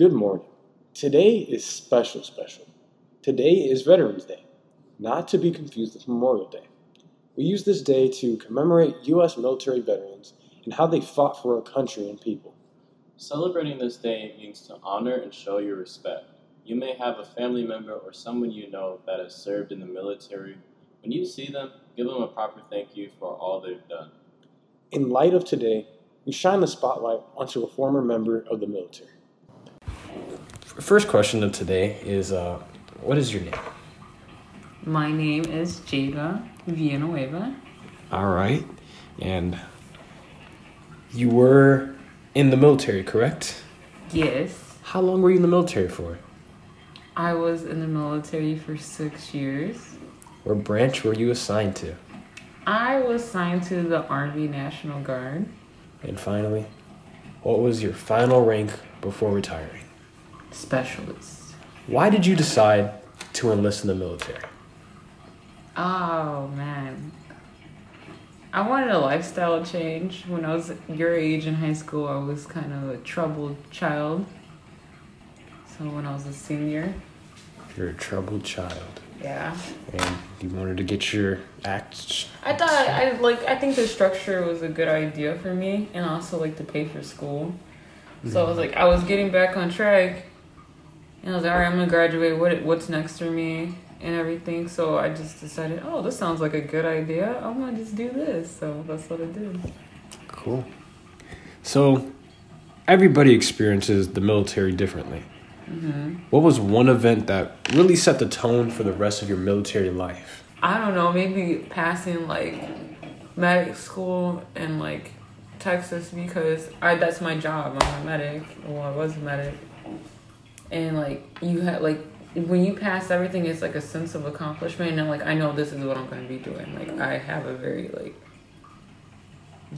Good morning. Today is special, special. Today is Veterans Day, not to be confused with Memorial Day. We use this day to commemorate U.S. military veterans and how they fought for our country and people. Celebrating this day means to honor and show your respect. You may have a family member or someone you know that has served in the military. When you see them, give them a proper thank you for all they've done. In light of today, we shine the spotlight onto a former member of the military. First question of today is uh, what is your name? My name is Jada Villanueva. All right. And you were in the military, correct? Yes, How long were you in the military for? I was in the military for six years. What branch were you assigned to? I was assigned to the Army National Guard. And finally, what was your final rank before retiring? Specialist. Why did you decide to enlist in the military? Oh man. I wanted a lifestyle change. When I was your age in high school, I was kind of a troubled child. So when I was a senior, You're a troubled child, yeah. and you wanted to get your act. I thought I like I think the structure was a good idea for me and also like to pay for school. So I was mm-hmm. like I was getting back on track and I was like, Alright, I'm gonna graduate, what what's next for me and everything. So I just decided, Oh, this sounds like a good idea. I'm gonna just do this. So that's what I did. Cool. So, everybody experiences the military differently. Mm-hmm. What was one event that really set the tone for the rest of your military life? I don't know, maybe passing like medic school in like Texas because I that's my job. I'm a medic. Well, I was a medic, and like you had like when you pass everything, it's like a sense of accomplishment, and like I know this is what I'm going to be doing. Like I have a very like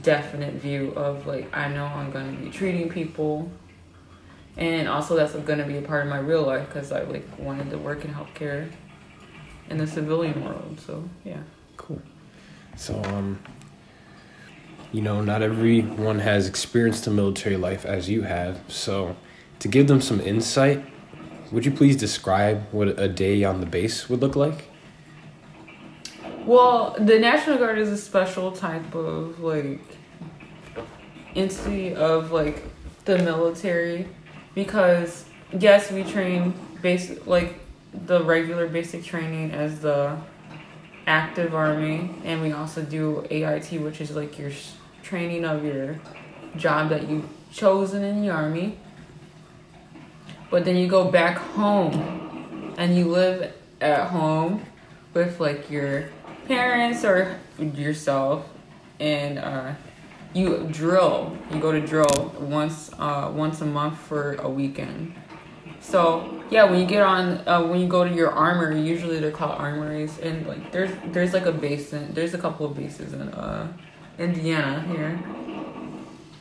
definite view of like I know I'm going to be treating people. And also, that's going to be a part of my real life because I like wanted to work in healthcare in the civilian world. So yeah. Cool. So, um, you know, not everyone has experienced the military life as you have. So, to give them some insight, would you please describe what a day on the base would look like? Well, the National Guard is a special type of like entity of like the military because yes, we train basic like the regular basic training as the active army and we also do AIT which is like your training of your job that you've chosen in the army. But then you go back home and you live at home with like your parents or yourself and uh, you drill. You go to drill once uh, once a month for a weekend. So yeah when you get on uh, when you go to your armory usually they're called armories and like there's there's like a basin there's a couple of bases in uh, indiana here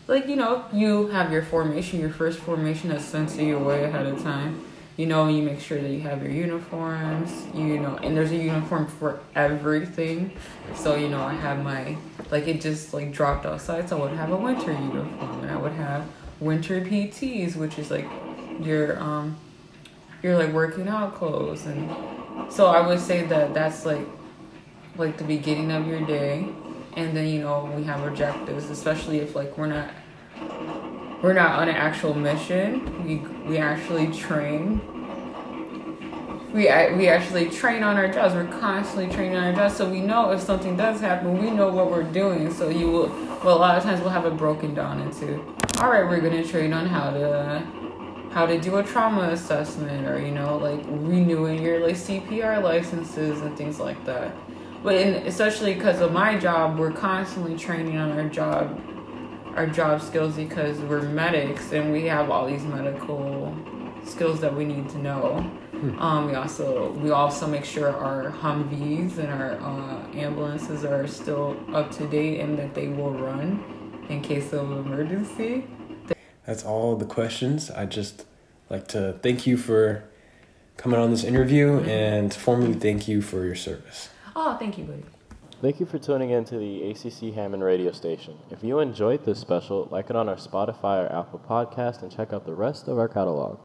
like you know you have your formation your first formation that's sent to you way ahead of time. You know you make sure that you have your uniforms you know and there's a uniform for everything. So you know i have my like it just like dropped outside so i would have a winter uniform and i would have winter pts which is like your um your like working out clothes. And so i would say that that's like like the beginning of your day and then you know we have objectives especially if like we're not we're not on an actual mission. We we actually train. We we actually train on our jobs. We're constantly training on our jobs. So we know if something does happen we know what we're doing. So you will well a lot of times we'll have it broken down into all right we're to train on how to how to do a trauma assessment or you know like renewing your like cpr licenses and things like that but in, especially because of my job we're constantly training on our job our job skills because we're medics and we have all these medical skills that we need to know um, we also we also make sure our humvees and our uh, ambulances are still up to date and that they will run in case of emergency That's all the questions. I just like to thank you for coming on this interview and formally thank you for your service. Oh thank you buddy Thank you for tuning in to the ACC Hammond radio station. If you enjoyed this special, like it on our Spotify or Apple podcast and check out the rest of our catalog.